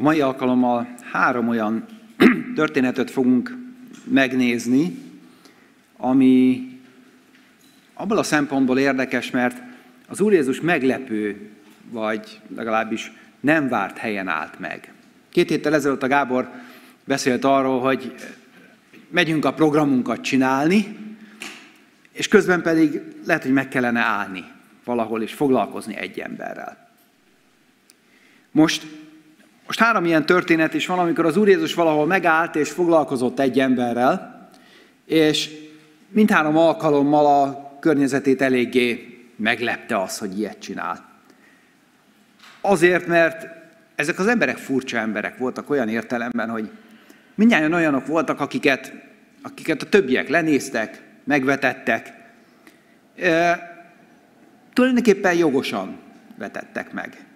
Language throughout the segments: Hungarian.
A mai alkalommal három olyan történetet fogunk megnézni, ami abból a szempontból érdekes, mert az Úr Jézus meglepő, vagy legalábbis nem várt helyen állt meg. Két héttel ezelőtt a Gábor beszélt arról, hogy megyünk a programunkat csinálni, és közben pedig lehet, hogy meg kellene állni valahol és foglalkozni egy emberrel. Most, most három ilyen történet is van, amikor az Úr Jézus valahol megállt és foglalkozott egy emberrel, és mindhárom alkalommal a környezetét eléggé meglepte az, hogy ilyet csinál. Azért, mert ezek az emberek furcsa emberek voltak olyan értelemben, hogy mindjárt olyanok voltak, akiket, akiket a többiek lenéztek, megvetettek. E, tulajdonképpen jogosan vetettek meg.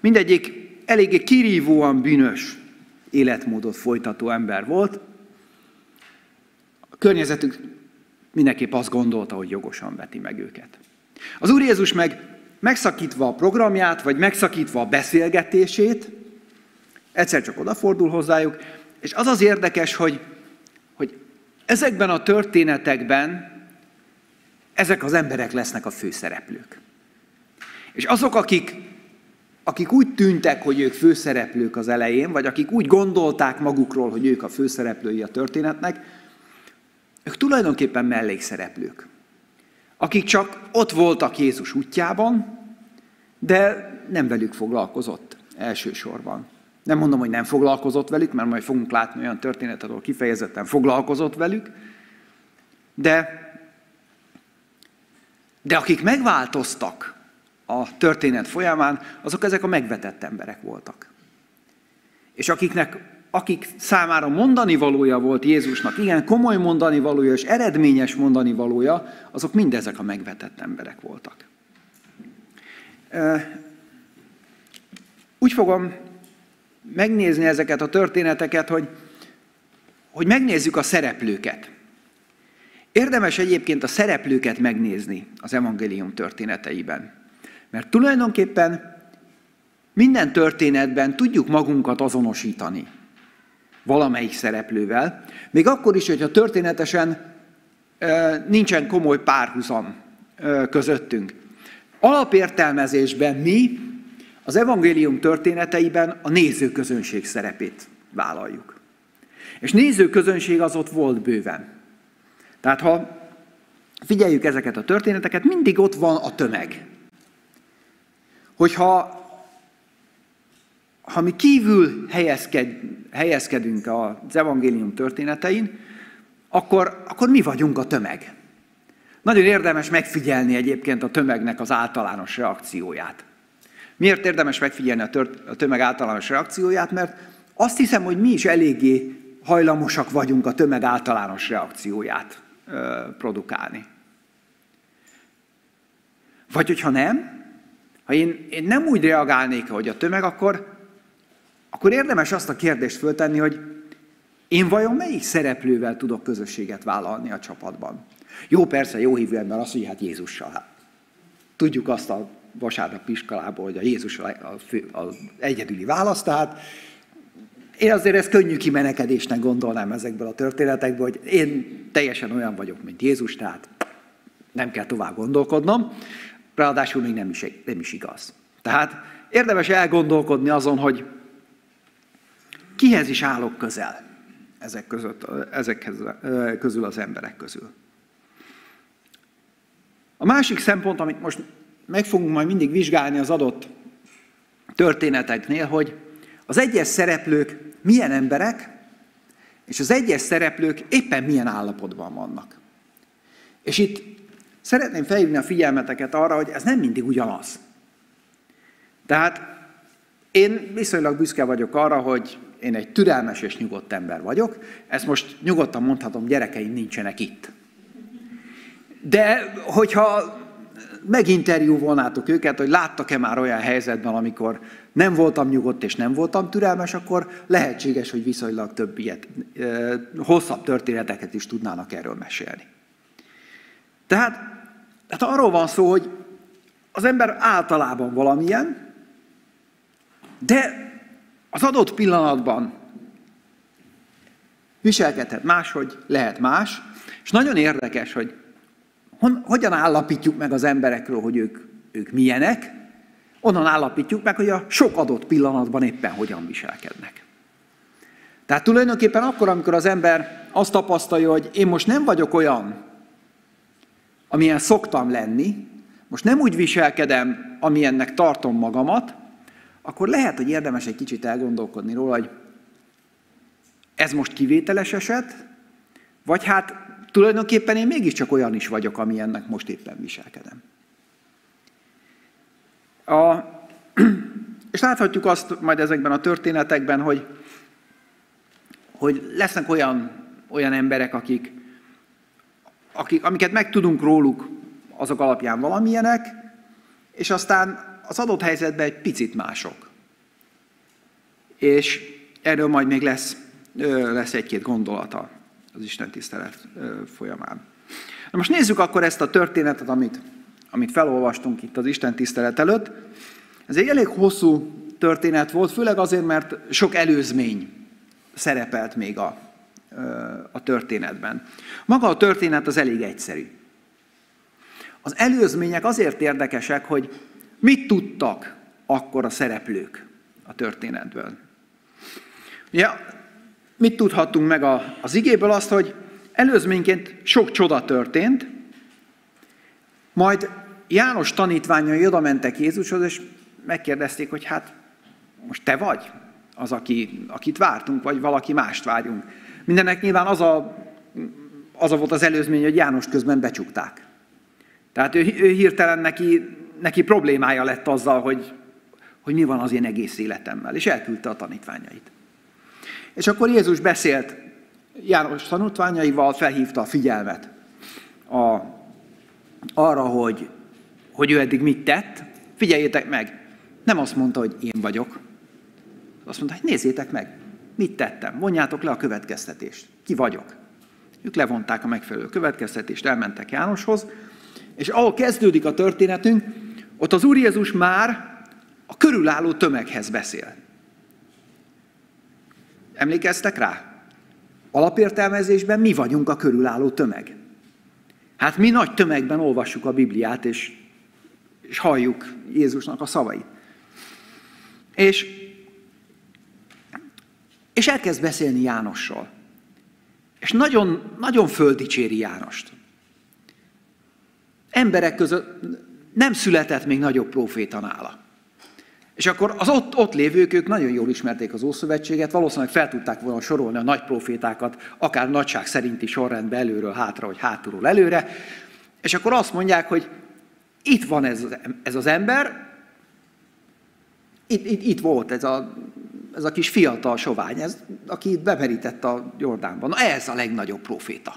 Mindegyik eléggé kirívóan bűnös életmódot folytató ember volt. A környezetük mindenképp azt gondolta, hogy jogosan veti meg őket. Az Úr Jézus meg megszakítva a programját, vagy megszakítva a beszélgetését, egyszer csak odafordul hozzájuk, és az az érdekes, hogy, hogy ezekben a történetekben ezek az emberek lesznek a főszereplők. És azok, akik, akik úgy tűntek, hogy ők főszereplők az elején, vagy akik úgy gondolták magukról, hogy ők a főszereplői a történetnek, ők tulajdonképpen mellékszereplők. Akik csak ott voltak Jézus útjában, de nem velük foglalkozott elsősorban. Nem mondom, hogy nem foglalkozott velük, mert majd fogunk látni olyan történetet, ahol kifejezetten foglalkozott velük, de, de akik megváltoztak a történet folyamán, azok ezek a megvetett emberek voltak. És akiknek, akik számára mondani valója volt Jézusnak, igen, komoly mondani valója és eredményes mondani valója, azok mindezek a megvetett emberek voltak. Úgy fogom megnézni ezeket a történeteket, hogy, hogy megnézzük a szereplőket. Érdemes egyébként a szereplőket megnézni az evangélium történeteiben. Mert tulajdonképpen minden történetben tudjuk magunkat azonosítani valamelyik szereplővel, még akkor is, hogyha történetesen nincsen komoly párhuzam közöttünk. Alapértelmezésben mi az evangélium történeteiben a nézőközönség szerepét vállaljuk. És nézőközönség az ott volt bőven. Tehát ha figyeljük ezeket a történeteket, mindig ott van a tömeg. Hogyha ha mi kívül helyezked, helyezkedünk az evangélium történetein, akkor, akkor mi vagyunk a tömeg. Nagyon érdemes megfigyelni egyébként a tömegnek az általános reakcióját. Miért érdemes megfigyelni a, tört, a tömeg általános reakcióját? Mert azt hiszem, hogy mi is eléggé hajlamosak vagyunk a tömeg általános reakcióját ö, produkálni. Vagy hogyha nem, ha én, én nem úgy reagálnék, hogy a tömeg, akkor, akkor érdemes azt a kérdést föltenni, hogy én vajon melyik szereplővel tudok közösséget vállalni a csapatban? Jó, persze, jó hívő ember azt, hogy hát Jézussal. Hát. Tudjuk azt a vasárnap iskolából, hogy a Jézus a fő, az egyedüli válasz, tehát én azért ezt könnyű kimenekedésnek gondolnám ezekből a történetekből, hogy én teljesen olyan vagyok, mint Jézus, tehát nem kell tovább gondolkodnom, ráadásul még nem is, nem is igaz. Tehát érdemes elgondolkodni azon, hogy kihez is állok közel ezek, között, ezek közül az emberek közül. A másik szempont, amit most meg fogunk majd mindig vizsgálni az adott történeteknél, hogy az egyes szereplők milyen emberek, és az egyes szereplők éppen milyen állapotban vannak. És itt szeretném felhívni a figyelmeteket arra, hogy ez nem mindig ugyanaz. Tehát én viszonylag büszke vagyok arra, hogy én egy türelmes és nyugodt ember vagyok. Ezt most nyugodtan mondhatom, gyerekeim nincsenek itt. De hogyha meginterjúvolnátok őket, hogy láttak-e már olyan helyzetben, amikor nem voltam nyugodt és nem voltam türelmes, akkor lehetséges, hogy viszonylag több ilyet, hosszabb történeteket is tudnának erről mesélni. Tehát, tehát arról van szó, hogy az ember általában valamilyen, de az adott pillanatban viselkedhet máshogy, lehet más, és nagyon érdekes, hogy hon, hogyan állapítjuk meg az emberekről, hogy ők, ők milyenek, onnan állapítjuk meg, hogy a sok adott pillanatban éppen hogyan viselkednek. Tehát tulajdonképpen akkor, amikor az ember azt tapasztalja, hogy én most nem vagyok olyan, amilyen szoktam lenni, most nem úgy viselkedem, amilyennek tartom magamat, akkor lehet, hogy érdemes egy kicsit elgondolkodni róla, hogy ez most kivételes eset, vagy hát tulajdonképpen én mégiscsak olyan is vagyok, amilyennek most éppen viselkedem. A, és láthatjuk azt majd ezekben a történetekben, hogy, hogy lesznek olyan, olyan emberek, akik, akik, amiket megtudunk róluk, azok alapján valamilyenek, és aztán az adott helyzetben egy picit mások. És erről majd még lesz, lesz egy-két gondolata az Isten tisztelet folyamán. Na most nézzük akkor ezt a történetet, amit, amit felolvastunk itt az Isten tisztelet előtt. Ez egy elég hosszú történet volt, főleg azért, mert sok előzmény szerepelt még a, a történetben. Maga a történet az elég egyszerű. Az előzmények azért érdekesek, hogy Mit tudtak akkor a szereplők a történetből? Ugye, mit tudhattunk meg az igéből? Azt, hogy előzményként sok csoda történt, majd János tanítványai oda mentek Jézushoz, és megkérdezték, hogy hát most te vagy az, aki, akit vártunk, vagy valaki mást várjunk. Mindenek nyilván az a, az a volt az előzmény, hogy János közben becsukták. Tehát ő, ő hirtelen neki neki problémája lett azzal, hogy, hogy mi van az én egész életemmel, és elküldte a tanítványait. És akkor Jézus beszélt János tanítványaival, felhívta a figyelmet a, arra, hogy, hogy ő eddig mit tett. Figyeljétek meg, nem azt mondta, hogy én vagyok. Azt mondta, hogy nézzétek meg, mit tettem, vonjátok le a következtetést. Ki vagyok? Ők levonták a megfelelő következtetést, elmentek Jánoshoz, és ahol kezdődik a történetünk, ott az Úr Jézus már a körülálló tömeghez beszél. Emlékeztek rá? Alapértelmezésben mi vagyunk a körülálló tömeg. Hát mi nagy tömegben olvassuk a Bibliát, és, és halljuk Jézusnak a szavait. És, és elkezd beszélni Jánossal. És nagyon, nagyon földicséri Jánost. Emberek között, nem született még nagyobb proféta nála. És akkor az ott, ott lévők, ők nagyon jól ismerték az Ószövetséget, valószínűleg fel tudták volna sorolni a nagy profétákat, akár nagyság szerinti sorrendben előről hátra, vagy hátulról előre, és akkor azt mondják, hogy itt van ez, ez az ember, itt, itt, itt volt ez a, ez a kis fiatal sovány, ez, aki bemerített a Jordánban. Na ez a legnagyobb proféta,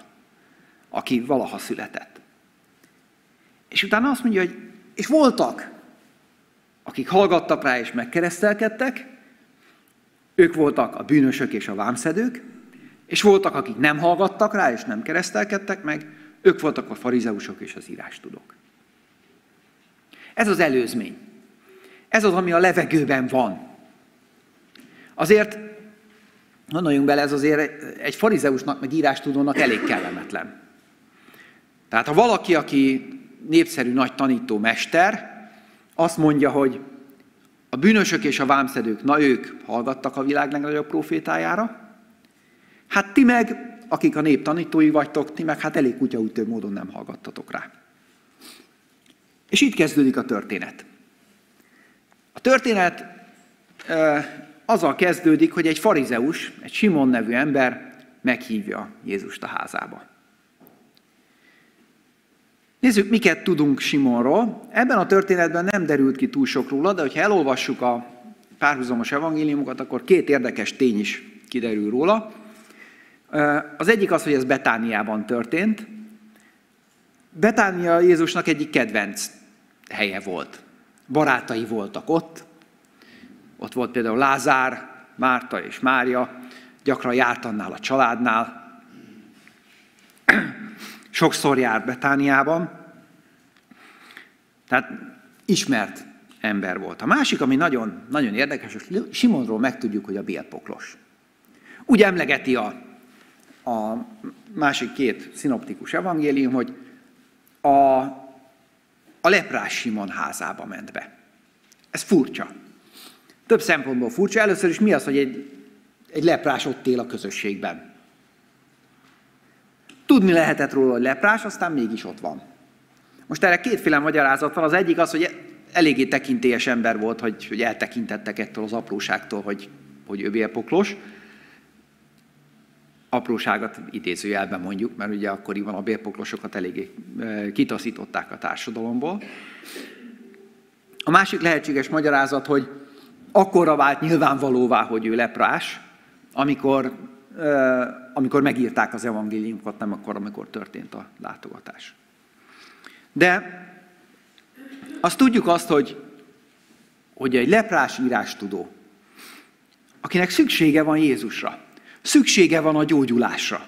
aki valaha született. És utána azt mondja, hogy és voltak, akik hallgattak rá és megkeresztelkedtek, ők voltak a bűnösök és a vámszedők, és voltak, akik nem hallgattak rá és nem keresztelkedtek meg, ők voltak a farizeusok és az írástudók. Ez az előzmény. Ez az, ami a levegőben van. Azért, gondoljunk bele, ez azért egy farizeusnak, meg írástudónak elég kellemetlen. Tehát ha valaki, aki népszerű nagy tanító mester, azt mondja, hogy a bűnösök és a vámszedők, na ők hallgattak a világ legnagyobb profétájára, hát ti meg, akik a nép tanítói vagytok, ti meg hát elég kutyaútő módon nem hallgattatok rá. És itt kezdődik a történet. A történet azzal kezdődik, hogy egy farizeus, egy Simon nevű ember meghívja Jézust a házába. Nézzük, miket tudunk Simonról. Ebben a történetben nem derült ki túl sok róla, de ha elolvassuk a párhuzamos evangéliumokat, akkor két érdekes tény is kiderül róla. Az egyik az, hogy ez Betániában történt. Betánia Jézusnak egyik kedvenc helye volt. Barátai voltak ott. Ott volt például Lázár, Márta és Mária, gyakran járt annál a családnál. Sokszor járt Betániában. Tehát ismert ember volt. A másik, ami nagyon, nagyon érdekes, hogy Simonról megtudjuk, hogy a bélpoklos. Úgy emlegeti a, a másik két szinoptikus evangélium, hogy a, a leprás Simon házába ment be. Ez furcsa. Több szempontból furcsa. Először is mi az, hogy egy, egy leprás ott él a közösségben? Tudni lehetett róla, hogy leprás, aztán mégis ott van. Most erre kétféle magyarázat van. Az egyik az, hogy eléggé tekintélyes ember volt, hogy, hogy eltekintettek ettől az apróságtól, hogy, hogy ő bélpoklos. Apróságot idézőjelben mondjuk, mert ugye akkoriban a bélpoklosokat eléggé kitaszították a társadalomból. A másik lehetséges magyarázat, hogy akkorra vált nyilvánvalóvá, hogy ő leprás, amikor, amikor megírták az evangéliumokat, nem akkor, amikor történt a látogatás. De azt tudjuk azt, hogy, hogy egy leprás írás tudó, akinek szüksége van Jézusra, szüksége van a gyógyulásra.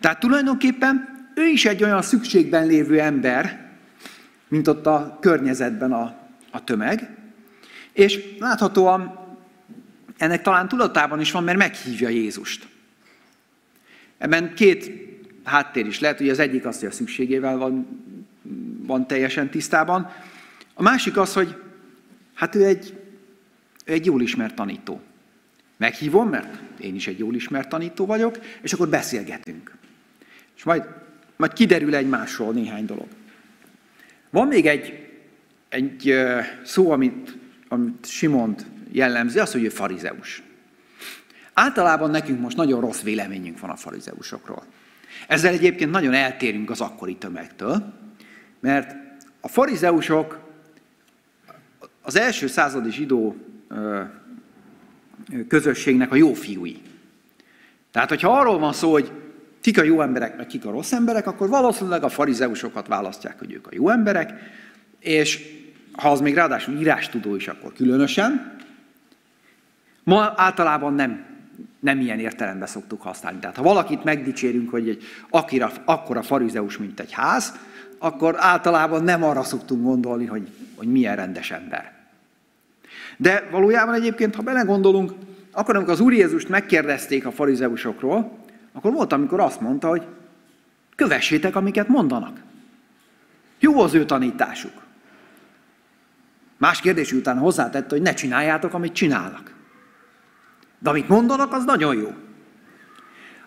Tehát tulajdonképpen ő is egy olyan szükségben lévő ember, mint ott a környezetben a, a tömeg, és láthatóan ennek talán tudatában is van, mert meghívja Jézust. Ebben két háttér is lehet, hogy az egyik az, hogy a szükségével van van teljesen tisztában. A másik az, hogy hát ő egy, ő egy jól ismert tanító. Meghívom, mert én is egy jól ismert tanító vagyok, és akkor beszélgetünk. És majd, majd kiderül egymásról néhány dolog. Van még egy, egy szó, amit, amit Simont jellemzi, az, hogy ő farizeus. Általában nekünk most nagyon rossz véleményünk van a farizeusokról. Ezzel egyébként nagyon eltérünk az akkori tömegtől, mert a farizeusok az első századi zsidó közösségnek a jó fiúi. Tehát, hogyha arról van szó, hogy kik a jó emberek, meg kik a rossz emberek, akkor valószínűleg a farizeusokat választják, hogy ők a jó emberek, és ha az még ráadásul írástudó is, akkor különösen. Ma általában nem, nem ilyen értelemben szoktuk használni. Tehát ha valakit megdicsérünk, hogy egy akira, akkora farizeus, mint egy ház, akkor általában nem arra szoktunk gondolni, hogy, hogy milyen rendes ember. De valójában egyébként, ha belegondolunk, akkor amikor az Úr Jézust megkérdezték a farizeusokról, akkor volt, amikor azt mondta, hogy kövessétek, amiket mondanak. Jó az ő tanításuk. Más kérdés után hozzátette, hogy ne csináljátok, amit csinálnak. De amit mondanak, az nagyon jó.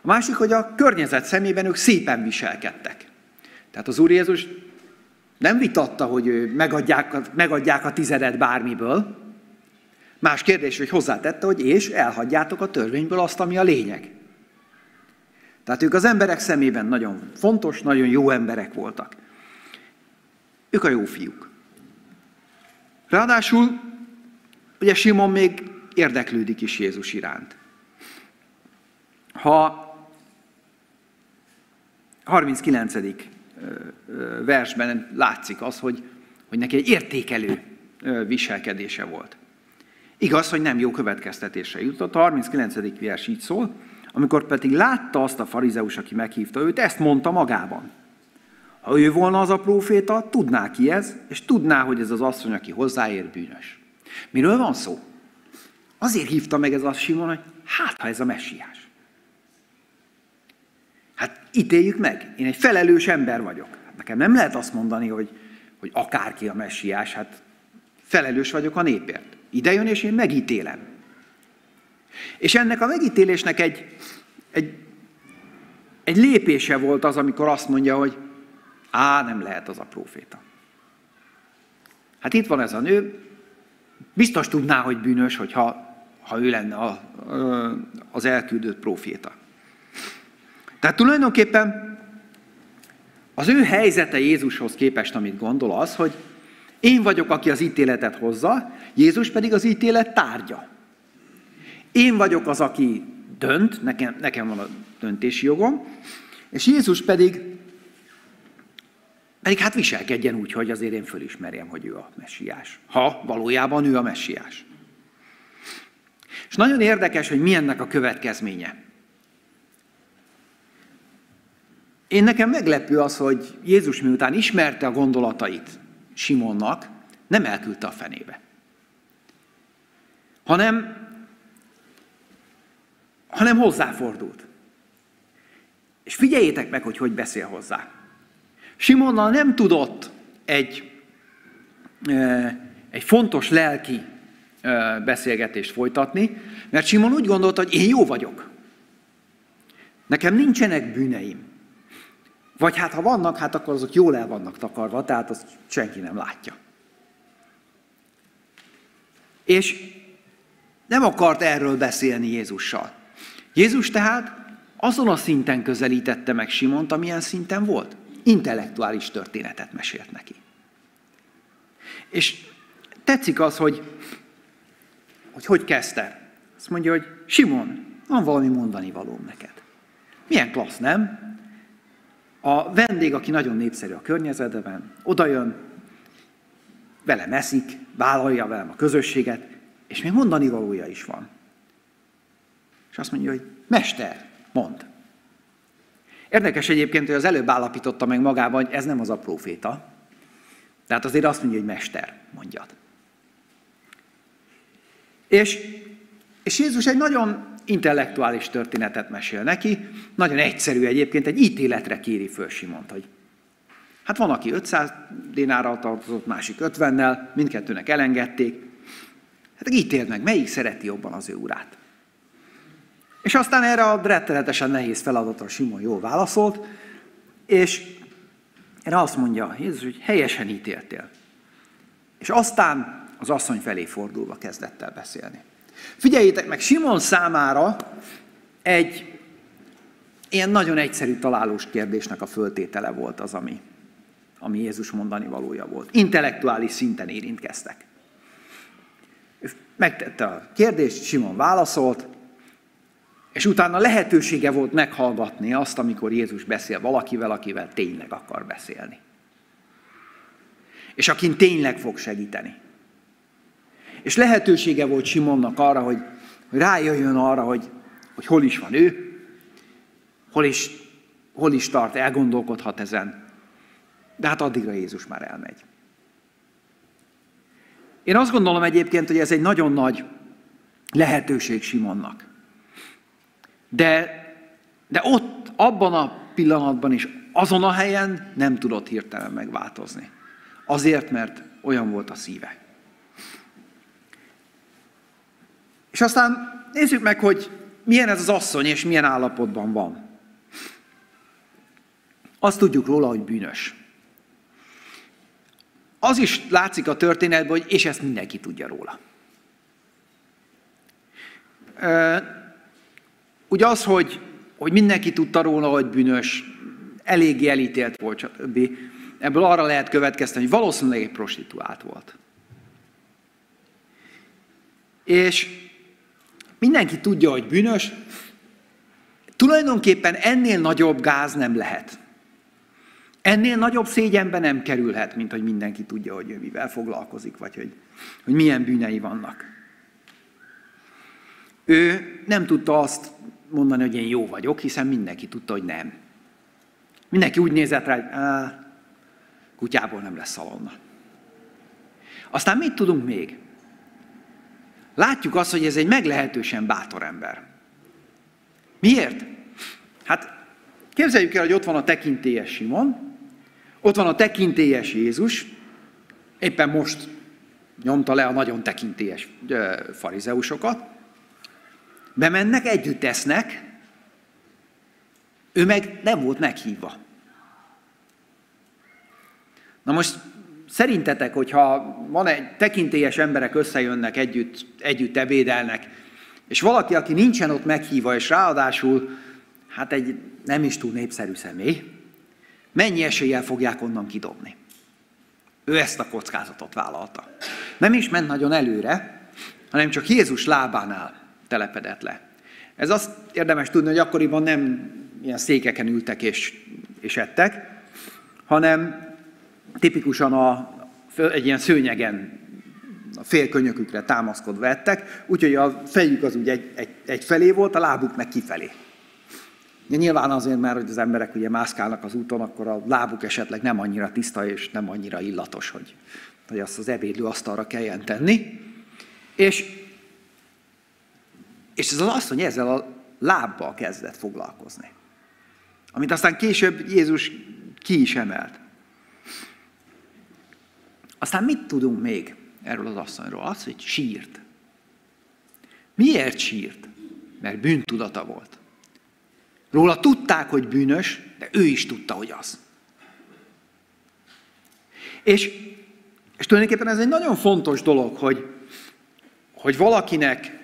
A másik, hogy a környezet szemében ők szépen viselkedtek. Tehát az Úr Jézus nem vitatta, hogy megadják, megadják a tizedet bármiből. Más kérdés, hogy hozzátette, hogy és elhagyjátok a törvényből azt, ami a lényeg. Tehát ők az emberek szemében nagyon fontos, nagyon jó emberek voltak. Ők a jó fiúk. Ráadásul, ugye Simon még érdeklődik is Jézus iránt. Ha 39 versben látszik az, hogy, hogy neki egy értékelő viselkedése volt. Igaz, hogy nem jó következtetésre jutott. A 39. vers így szól, amikor pedig látta azt a farizeus, aki meghívta őt, ezt mondta magában. Ha ő volna az a próféta, tudná ki ez, és tudná, hogy ez az asszony, aki hozzáér, bűnös. Miről van szó? Azért hívta meg ez a Simon, hogy hát, ha ez a messiás. Hát ítéljük meg. Én egy felelős ember vagyok. Hát nekem nem lehet azt mondani, hogy, hogy akárki a messiás, hát felelős vagyok a népért. Ide jön, és én megítélem. És ennek a megítélésnek egy, egy, egy lépése volt az, amikor azt mondja, hogy á, nem lehet az a próféta. Hát itt van ez a nő, biztos tudná, hogy bűnös, hogyha, ha ő lenne a, az elküldött próféta. Tehát tulajdonképpen az ő helyzete Jézushoz képest, amit gondol, az, hogy én vagyok, aki az ítéletet hozza, Jézus pedig az ítélet tárgya. Én vagyok az, aki dönt, nekem, nekem van a döntési jogom, és Jézus pedig, pedig hát viselkedjen úgy, hogy azért én fölismerjem, hogy ő a messiás. Ha valójában ő a messiás. És nagyon érdekes, hogy mi ennek a következménye. Én nekem meglepő az, hogy Jézus miután ismerte a gondolatait, Simonnak, nem elküldte a fenébe. Hanem, hanem hozzáfordult. És figyeljétek meg, hogy hogy beszél hozzá. Simonnal nem tudott egy, egy fontos lelki beszélgetést folytatni, mert Simon úgy gondolta, hogy én jó vagyok. Nekem nincsenek bűneim. Vagy hát ha vannak, hát akkor azok jól el vannak takarva, tehát azt senki nem látja. És nem akart erről beszélni Jézussal. Jézus tehát azon a szinten közelítette meg Simont, amilyen szinten volt. Intellektuális történetet mesélt neki. És tetszik az, hogy hogy, hogy kezdte. Azt mondja, hogy Simon, van valami mondani valóm neked. Milyen klassz, nem? A vendég, aki nagyon népszerű a környezetben, oda jön, vele meszik, vállalja velem a közösséget, és még mondani valója is van. És azt mondja, hogy mester, mond. Érdekes egyébként, hogy az előbb állapította meg magában, hogy ez nem az a proféta. Tehát azért azt mondja, hogy mester, mondjad. És, és Jézus egy nagyon intellektuális történetet mesél neki, nagyon egyszerű egyébként, egy ítéletre kéri föl Simont, hogy hát van, aki 500 dinárral tartozott, másik 50-nel, mindkettőnek elengedték. Hát ítéld meg, melyik szereti jobban az ő urát. És aztán erre a rettenetesen nehéz feladatra Simon jól válaszolt, és erre azt mondja Jézus, hogy helyesen ítéltél. És aztán az asszony felé fordulva kezdett el beszélni. Figyeljétek meg, Simon számára egy ilyen nagyon egyszerű találós kérdésnek a föltétele volt az, ami, ami Jézus mondani valója volt. Intellektuális szinten érintkeztek. Megtette a kérdést, Simon válaszolt, és utána lehetősége volt meghallgatni azt, amikor Jézus beszél valakivel, akivel tényleg akar beszélni. És akin tényleg fog segíteni. És lehetősége volt Simonnak arra, hogy, hogy rájöjjön arra, hogy, hogy hol is van ő, hol is, hol is tart, elgondolkodhat ezen. De hát addigra Jézus már elmegy. Én azt gondolom egyébként, hogy ez egy nagyon nagy lehetőség Simonnak. De, de ott, abban a pillanatban is, azon a helyen nem tudott hirtelen megváltozni. Azért, mert olyan volt a szíve. És aztán nézzük meg, hogy milyen ez az asszony, és milyen állapotban van. Azt tudjuk róla, hogy bűnös. Az is látszik a történetben, hogy és ezt mindenki tudja róla. Ugye az, hogy, hogy mindenki tudta róla, hogy bűnös, eléggé elítélt volt, stb. Ebből arra lehet következteni, hogy valószínűleg egy prostituált volt. És mindenki tudja, hogy bűnös, tulajdonképpen ennél nagyobb gáz nem lehet. Ennél nagyobb szégyenbe nem kerülhet, mint hogy mindenki tudja, hogy ő mivel foglalkozik, vagy hogy, hogy milyen bűnei vannak. Ő nem tudta azt mondani, hogy én jó vagyok, hiszen mindenki tudta, hogy nem. Mindenki úgy nézett rá, hogy kutyából nem lesz szalonna. Aztán mit tudunk még? Látjuk azt, hogy ez egy meglehetősen bátor ember. Miért? Hát képzeljük el, hogy ott van a tekintélyes Simon, ott van a tekintélyes Jézus, éppen most nyomta le a nagyon tekintélyes farizeusokat, bemennek, együtt esznek, ő meg nem volt meghívva. Na most szerintetek, hogyha van egy tekintélyes emberek összejönnek, együtt, együtt ebédelnek, és valaki, aki nincsen ott meghívva, és ráadásul hát egy nem is túl népszerű személy, mennyi eséllyel fogják onnan kidobni? Ő ezt a kockázatot vállalta. Nem is ment nagyon előre, hanem csak Jézus lábánál telepedett le. Ez azt érdemes tudni, hogy akkoriban nem ilyen székeken ültek és, és ettek, hanem tipikusan a, egy ilyen szőnyegen a fél könyökükre támaszkodva ettek, úgyhogy a fejük az úgy egy, egy, egy felé volt, a lábuk meg kifelé. Nyilván azért, mert hogy az emberek ugye mászkálnak az úton, akkor a lábuk esetleg nem annyira tiszta és nem annyira illatos, hogy, hogy azt az ebédlő asztalra kelljen tenni. És, és ez az asszony ezzel a lábbal kezdett foglalkozni. Amit aztán később Jézus ki is emelt. Aztán mit tudunk még erről az asszonyról? Az, hogy sírt. Miért sírt? Mert bűntudata volt. Róla tudták, hogy bűnös, de ő is tudta, hogy az. És, és tulajdonképpen ez egy nagyon fontos dolog, hogy, hogy valakinek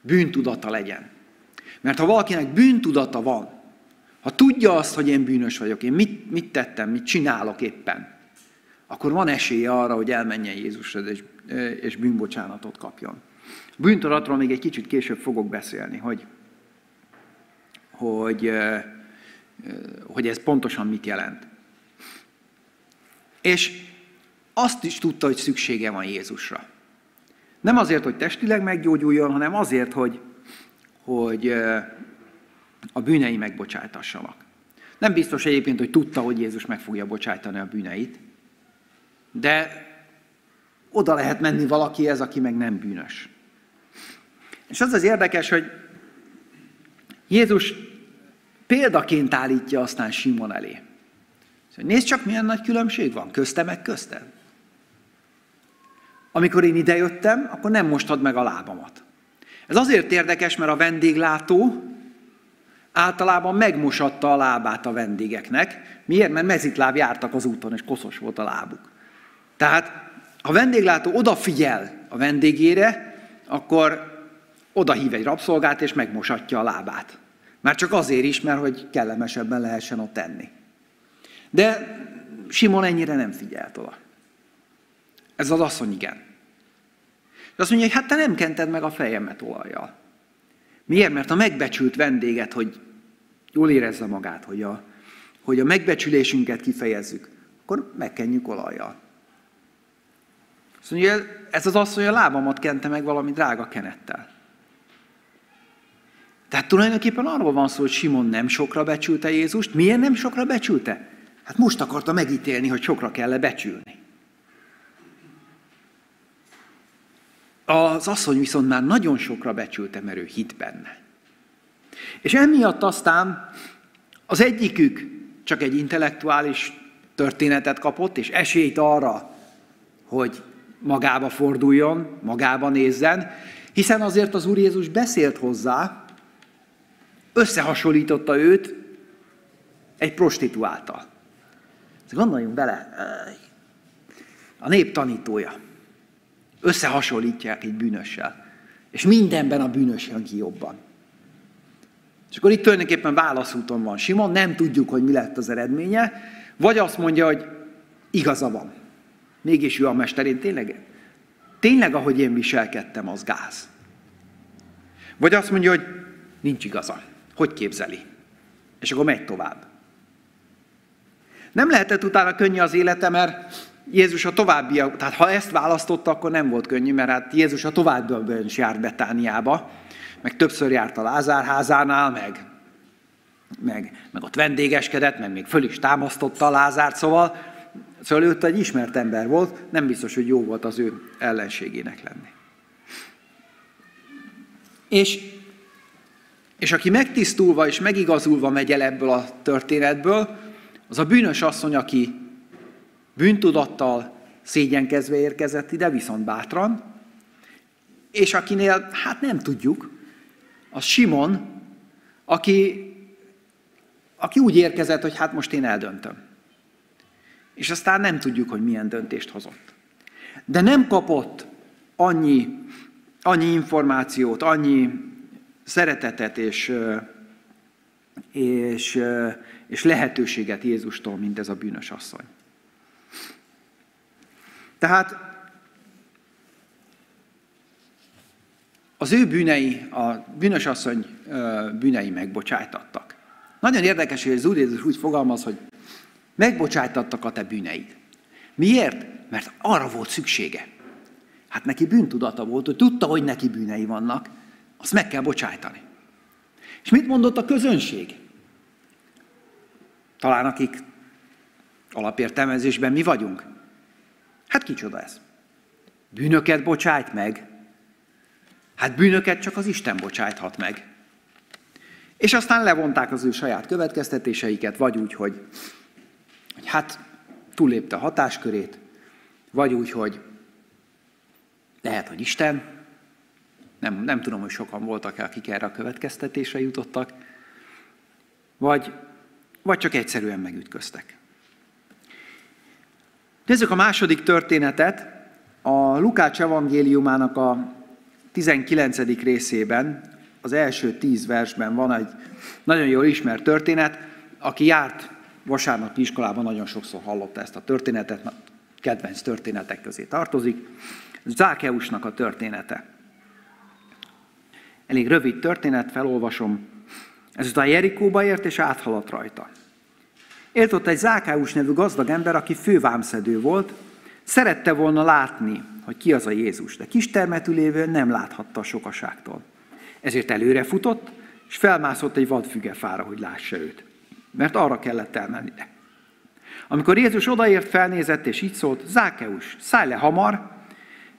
bűntudata legyen. Mert ha valakinek bűntudata van, ha tudja azt, hogy én bűnös vagyok, én mit, mit tettem, mit csinálok éppen, akkor van esélye arra, hogy elmenjen Jézushoz és, és bűnbocsánatot kapjon. Bűntudatról még egy kicsit később fogok beszélni, hogy, hogy, hogy ez pontosan mit jelent. És azt is tudta, hogy szüksége van Jézusra. Nem azért, hogy testileg meggyógyuljon, hanem azért, hogy, hogy a bűnei megbocsájtassanak. Nem biztos egyébként, hogy tudta, hogy Jézus meg fogja bocsájtani a bűneit, de oda lehet menni valaki ez, aki meg nem bűnös. És az az érdekes, hogy Jézus példaként állítja aztán Simon elé. Szóval nézd csak, milyen nagy különbség van közte meg közted. Amikor én idejöttem, akkor nem mostad meg a lábamat. Ez azért érdekes, mert a vendéglátó általában megmosatta a lábát a vendégeknek. Miért? Mert mezitláb jártak az úton, és koszos volt a lábuk. Tehát ha vendéglátó odafigyel a vendégére, akkor oda hív egy rabszolgát, és megmosatja a lábát. Már csak azért is, mert hogy kellemesebben lehessen ott tenni. De Simon ennyire nem figyelt oda. Ez az asszony igen. De azt mondja, hogy hát te nem kented meg a fejemet olajjal. Miért? Mert a megbecsült vendéget, hogy jól érezze magát, hogy a, hogy a megbecsülésünket kifejezzük, akkor megkenjük olajjal. Azt mondja, ez az asszony a lábamat kente meg valami drága kenettel. Tehát tulajdonképpen arról van szó, hogy Simon nem sokra becsülte Jézust. Miért nem sokra becsülte? Hát most akarta megítélni, hogy sokra kell becsülni. Az asszony viszont már nagyon sokra becsülte, mert ő hit benne. És emiatt aztán az egyikük csak egy intellektuális történetet kapott, és esélyt arra, hogy magába forduljon, magába nézzen, hiszen azért az Úr Jézus beszélt hozzá, összehasonlította őt egy prostituáltal. Gondoljunk bele, a nép tanítója. Összehasonlítják egy bűnössel. És mindenben a bűnös jön ki jobban. És akkor itt tulajdonképpen válaszúton van Simon, nem tudjuk, hogy mi lett az eredménye, vagy azt mondja, hogy igaza van. Mégis ő a mesterén tényleg, tényleg ahogy én viselkedtem, az gáz. Vagy azt mondja, hogy nincs igaza. Hogy képzeli? És akkor megy tovább. Nem lehetett utána könnyű az élete, mert Jézus a továbbiak, tehát ha ezt választotta, akkor nem volt könnyű, mert hát Jézus a továbbiakban is járt Betániába, meg többször járt a Lázár házánál, meg, meg, meg ott vendégeskedett, meg még föl is támasztotta a Lázárt, szóval, szóval ő egy ismert ember volt, nem biztos, hogy jó volt az ő ellenségének lenni. És, és aki megtisztulva és megigazulva megy el ebből a történetből, az a bűnös asszony, aki bűntudattal szégyenkezve érkezett ide, viszont bátran, és akinél, hát nem tudjuk, az Simon, aki, aki úgy érkezett, hogy hát most én eldöntöm. És aztán nem tudjuk, hogy milyen döntést hozott. De nem kapott annyi, annyi információt, annyi szeretetet és, és, és lehetőséget Jézustól, mint ez a bűnös asszony. Tehát az ő bűnei, a bűnös asszony bűnei megbocsájtattak. Nagyon érdekes, hogy az Úr Jézus úgy fogalmaz, hogy megbocsájtattak a te bűneid. Miért? Mert arra volt szüksége. Hát neki bűntudata volt, hogy tudta, hogy neki bűnei vannak, azt meg kell bocsájtani. És mit mondott a közönség? Talán akik alapértelmezésben mi vagyunk. Hát kicsoda ez? Bűnöket bocsájt meg? Hát bűnöket csak az Isten bocsájthat meg. És aztán levonták az ő saját következtetéseiket, vagy úgy, hogy, hogy hát túllépte a hatáskörét, vagy úgy, hogy lehet, hogy Isten, nem, nem tudom, hogy sokan voltak -e, akik erre a következtetésre jutottak, vagy, vagy csak egyszerűen megütköztek. Nézzük a második történetet. A Lukács evangéliumának a 19. részében, az első tíz versben van egy nagyon jól ismert történet. Aki járt vasárnapi iskolában, nagyon sokszor hallotta ezt a történetet, kedvenc történetek közé tartozik. Zákeusnak a története. Elég rövid történet, felolvasom. Ezután Jerikóba ért, és áthaladt rajta. Élt ott egy Zákáus nevű gazdag ember, aki fővámszedő volt, szerette volna látni, hogy ki az a Jézus, de kis termetű lévő nem láthatta a sokaságtól. Ezért előre futott, és felmászott egy vadfügefára, hogy lássa őt. Mert arra kellett elmenni. Amikor Jézus odaért, felnézett, és így szólt, Zákeus, szállj le hamar,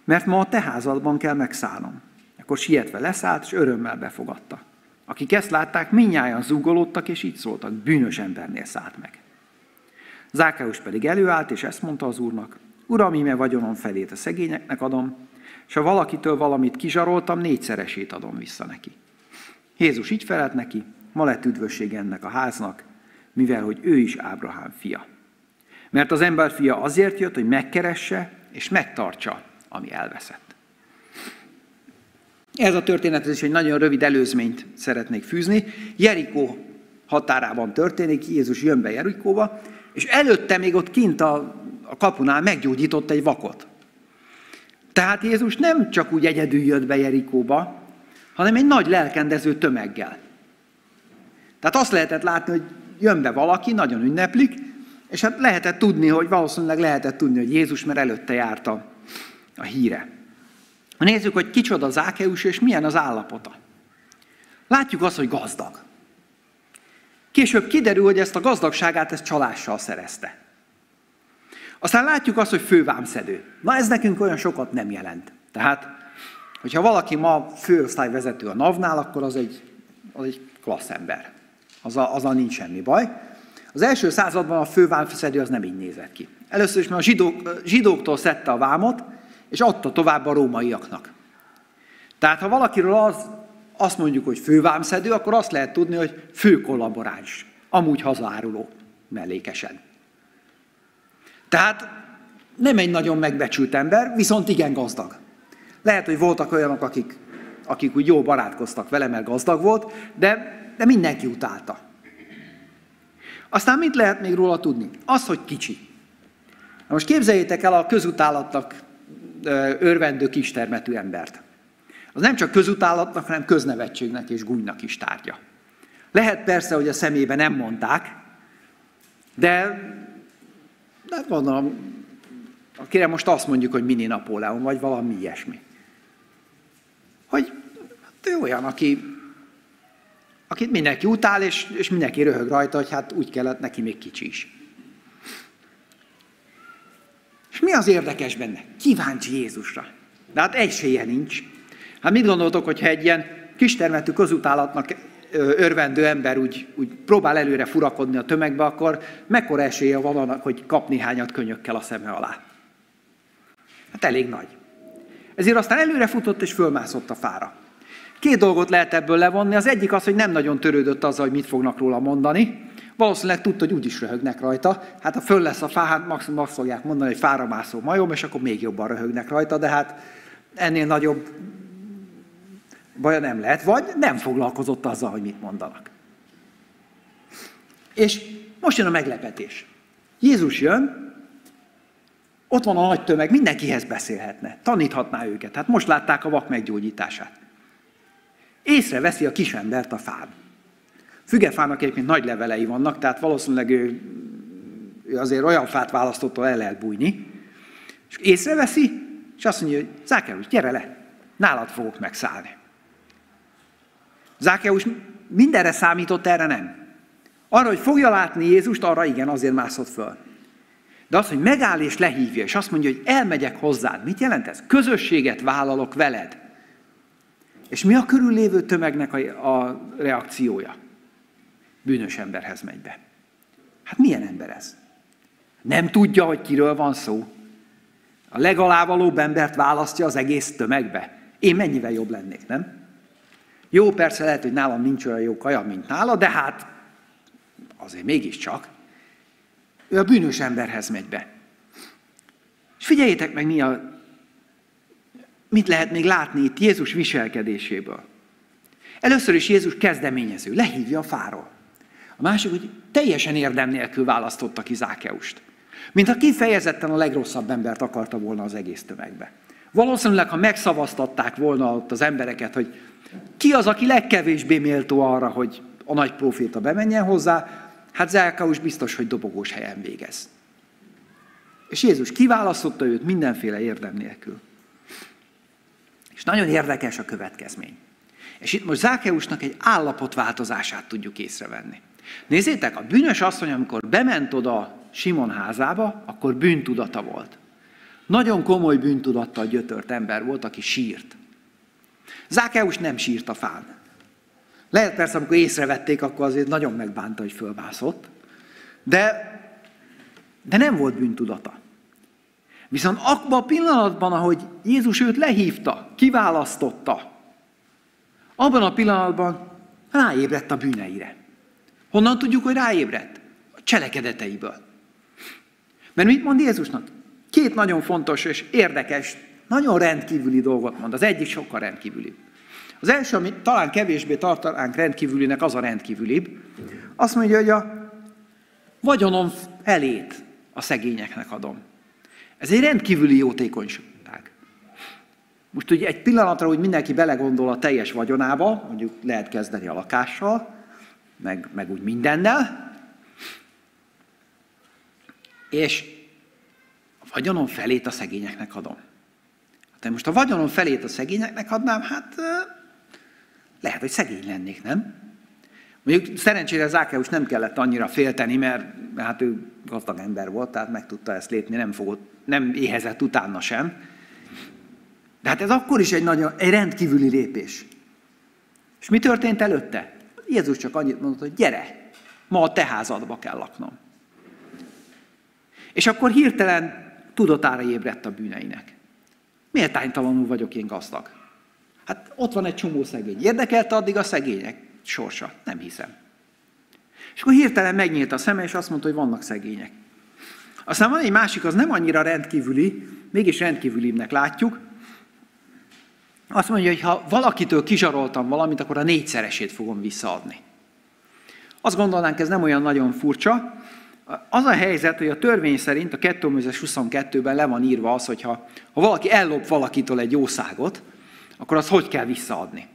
mert ma a te házadban kell megszállnom. Akkor sietve leszállt, és örömmel befogadta. Akik ezt látták, minnyáján zúgolódtak, és így szóltak, bűnös embernél szállt meg. Zákeus pedig előállt, és ezt mondta az úrnak, Uram, íme vagyonom felét a szegényeknek adom, és ha valakitől valamit kizsaroltam, négyszeresét adom vissza neki. Jézus így felelt neki, ma lett üdvösség ennek a háznak, mivel hogy ő is Ábrahám fia. Mert az ember fia azért jött, hogy megkeresse és megtartsa, ami elveszett. Ez a történet is egy nagyon rövid előzményt szeretnék fűzni. Jerikó határában történik, Jézus jön be Jerikóba, és előtte még ott kint a, a kapunál meggyógyított egy vakot. Tehát Jézus nem csak úgy egyedül jött be Jerikóba, hanem egy nagy lelkendező tömeggel. Tehát azt lehetett látni, hogy jön be valaki, nagyon ünneplik, és hát lehetett tudni, hogy valószínűleg lehetett tudni, hogy Jézus mert előtte járt a, a híre. Nézzük, hogy kicsoda Zákeus, és milyen az állapota. Látjuk azt, hogy gazdag. Később kiderül, hogy ezt a gazdagságát ezt csalással szerezte. Aztán látjuk azt, hogy fővámszedő. Na ez nekünk olyan sokat nem jelent. Tehát, hogyha valaki ma főosztályvezető a NAV-nál, akkor az egy, az egy klassz ember. Azzal, azzal nincs semmi baj. Az első században a fővámszedő az nem így nézett ki. Először is mert a zsidók, zsidóktól szedte a vámot, és adta tovább a rómaiaknak. Tehát ha valakiről az, azt mondjuk, hogy fővámszedő, akkor azt lehet tudni, hogy fő kollaboráns, amúgy hazaáruló mellékesen. Tehát nem egy nagyon megbecsült ember, viszont igen gazdag. Lehet, hogy voltak olyanok, akik, akik úgy jó barátkoztak vele, mert gazdag volt, de, de mindenki utálta. Aztán mit lehet még róla tudni? Az, hogy kicsi. Na most képzeljétek el a közutálatnak örvendő kistermetű embert. Az nem csak közutálatnak, hanem köznevegységnek és gúnynak is tárgya. Lehet persze, hogy a szemébe nem mondták, de de gondolom, akire most azt mondjuk, hogy mini Napóleon, vagy valami ilyesmi. Hogy hát ő olyan, aki, akit mindenki utál, és, és mindenki röhög rajta, hogy hát úgy kellett neki még kicsi is. És mi az érdekes benne? Kíváncsi Jézusra. De hát egy nincs. Hát mit gondoltok, hogyha egy ilyen kistermetű közutálatnak örvendő ember úgy, úgy próbál előre furakodni a tömegbe, akkor mekkora esélye van annak, hogy kap néhányat könyökkel a szeme alá? Hát elég nagy. Ezért aztán előre futott és fölmászott a fára. Két dolgot lehet ebből levonni. Az egyik az, hogy nem nagyon törődött azzal, hogy mit fognak róla mondani. Valószínűleg tudta, hogy úgyis röhögnek rajta. Hát ha föl lesz a fá, hát maximum azt fogják mondani, hogy fára mászó majom, és akkor még jobban röhögnek rajta, de hát ennél nagyobb baja nem lehet, vagy nem foglalkozott azzal, hogy mit mondanak. És most jön a meglepetés. Jézus jön, ott van a nagy tömeg, mindenkihez beszélhetne, taníthatná őket. Hát most látták a vak meggyógyítását. Észreveszi a kisembert a fán. Fügefának egyébként nagy levelei vannak, tehát valószínűleg ő, ő azért olyan fát választott, el lehet bújni. És észreveszi, és azt mondja, hogy Zákerus, gyere le, nálad fogok megszállni. Zákeus mindenre számított, erre nem. Arra, hogy fogja látni Jézust, arra igen, azért mászott föl. De az, hogy megáll és lehívja, és azt mondja, hogy elmegyek hozzád. Mit jelent ez? Közösséget vállalok veled. És mi a körüllévő tömegnek a, a reakciója? Bűnös emberhez megy be. Hát milyen ember ez? Nem tudja, hogy kiről van szó. A legalávalóbb embert választja az egész tömegbe. Én mennyivel jobb lennék, nem? Jó, persze lehet, hogy nálam nincs olyan jó kaja, mint nála, de hát azért mégiscsak. Ő a bűnös emberhez megy be. És figyeljétek meg, mi a, mit lehet még látni itt Jézus viselkedéséből. Először is Jézus kezdeményező, lehívja a fáról. A másik, hogy teljesen érdem nélkül választotta ki Zákeust. Mintha kifejezetten a legrosszabb embert akarta volna az egész tömegbe. Valószínűleg, ha megszavaztatták volna ott az embereket, hogy ki az, aki legkevésbé méltó arra, hogy a nagy proféta bemenjen hozzá, hát Zákeus biztos, hogy dobogós helyen végez. És Jézus kiválasztotta őt mindenféle érdem nélkül. És nagyon érdekes a következmény. És itt most Zákeusnak egy állapotváltozását tudjuk észrevenni. Nézzétek, a bűnös asszony, amikor bement oda Simon házába, akkor bűntudata volt. Nagyon komoly bűntudattal gyötört ember volt, aki sírt. Zákeus nem sírt a fán. Lehet persze, amikor észrevették, akkor azért nagyon megbánta, hogy fölbászott, de, de nem volt bűntudata. Viszont abban a pillanatban, ahogy Jézus őt lehívta, kiválasztotta, abban a pillanatban ráébredt a bűneire. Honnan tudjuk, hogy ráébredt? A cselekedeteiből. Mert mit mond Jézusnak? Két nagyon fontos és érdekes, nagyon rendkívüli dolgot mond. Az egyik sokkal rendkívülibb. Az első, ami talán kevésbé tartanánk rendkívülinek, az a rendkívülibb. Azt mondja, hogy a vagyonom elét a szegényeknek adom. Ez egy rendkívüli jótékonyság. Most ugye egy pillanatra, hogy mindenki belegondol a teljes vagyonába, mondjuk lehet kezdeni a lakással, meg, meg úgy mindennel, és a vagyonom felét a szegényeknek adom. Hát most a vagyonom felét a szegényeknek adnám, hát lehet, hogy szegény lennék, nem? Mondjuk szerencsére Zákeus nem kellett annyira félteni, mert hát ő gazdag ember volt, tehát meg tudta ezt lépni, nem, fogott, nem éhezett utána sem. De hát ez akkor is egy, nagyon, egy rendkívüli lépés. És mi történt előtte? Jézus csak annyit mondott, hogy gyere, ma a te házadba kell laknom. És akkor hirtelen tudatára ébredt a bűneinek. Méltánytalanul vagyok én gazdag. Hát ott van egy csomó szegény. Érdekelte addig a szegények sorsa? Nem hiszem. És akkor hirtelen megnyílt a szeme, és azt mondta, hogy vannak szegények. Aztán van egy másik, az nem annyira rendkívüli, mégis rendkívülibbnek látjuk. Azt mondja, hogy ha valakitől kizsaroltam valamit, akkor a négyszeresét fogom visszaadni. Azt gondolnánk, ez nem olyan nagyon furcsa. Az a helyzet, hogy a törvény szerint a 2 22-ben le van írva az, hogy ha, ha valaki ellop valakitől egy jószágot, akkor az hogy kell visszaadni.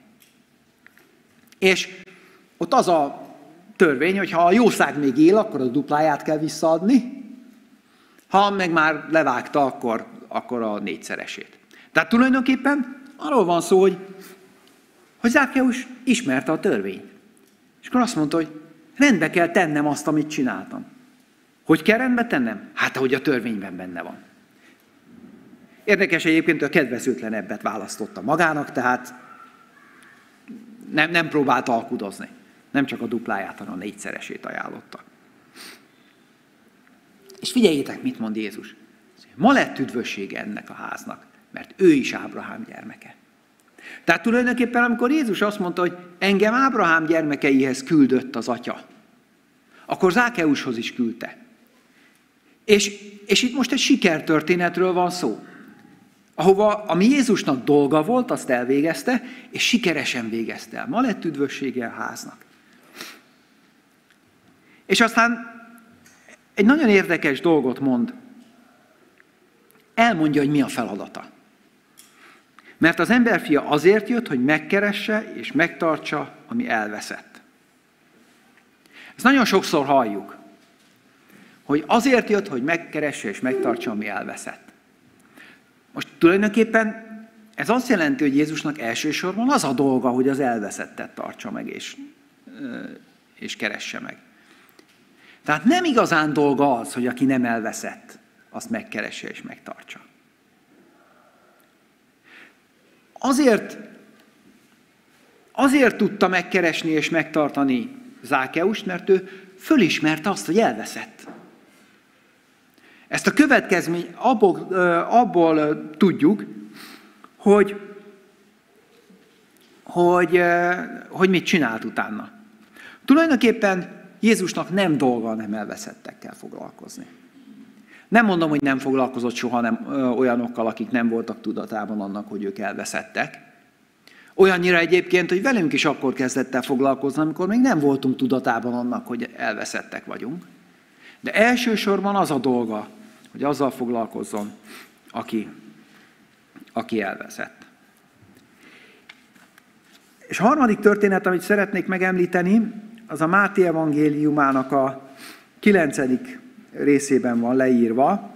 És ott az a törvény, hogy ha a jószág még él, akkor a dupláját kell visszaadni, ha meg már levágta, akkor, akkor a négyszeresét. Tehát tulajdonképpen arról van szó, hogy, hogy Zákeus ismerte a törvényt. És akkor azt mondta, hogy rendbe kell tennem azt, amit csináltam. Hogy kell rendbe tennem? Hát, ahogy a törvényben benne van. Érdekes egyébként, a kedvezőtlenebbet választotta magának, tehát nem, nem próbált alkudozni. Nem csak a dupláját, hanem a négyszeresét ajánlotta. És figyeljétek, mit mond Jézus. Ma lett üdvössége ennek a háznak, mert ő is Ábrahám gyermeke. Tehát tulajdonképpen, amikor Jézus azt mondta, hogy engem Ábrahám gyermekeihez küldött az atya, akkor Zákeushoz is küldte. És, és itt most egy sikertörténetről van szó ahova, ami Jézusnak dolga volt, azt elvégezte, és sikeresen végezte el. Ma lett üdvössége a háznak. És aztán egy nagyon érdekes dolgot mond. Elmondja, hogy mi a feladata. Mert az emberfia azért jött, hogy megkeresse és megtartsa, ami elveszett. Ezt nagyon sokszor halljuk, hogy azért jött, hogy megkeresse és megtartsa, ami elveszett. Most tulajdonképpen ez azt jelenti, hogy Jézusnak elsősorban az a dolga, hogy az elveszettet tartsa meg és, és keresse meg. Tehát nem igazán dolga az, hogy aki nem elveszett, azt megkeresse és megtartsa. Azért, azért tudta megkeresni és megtartani Zákeust, mert ő fölismerte azt, hogy elveszett. Ezt a következmény abból, abból tudjuk, hogy, hogy, hogy mit csinált utána. Tulajdonképpen Jézusnak nem dolga nem elveszettekkel foglalkozni. Nem mondom, hogy nem foglalkozott soha nem, olyanokkal, akik nem voltak tudatában annak, hogy ők elveszettek. Olyannyira egyébként, hogy velünk is akkor kezdett el foglalkozni, amikor még nem voltunk tudatában annak, hogy elveszettek vagyunk. De elsősorban az a dolga, hogy azzal foglalkozzon, aki, aki elveszett. És harmadik történet, amit szeretnék megemlíteni, az a Máté evangéliumának a kilencedik részében van leírva,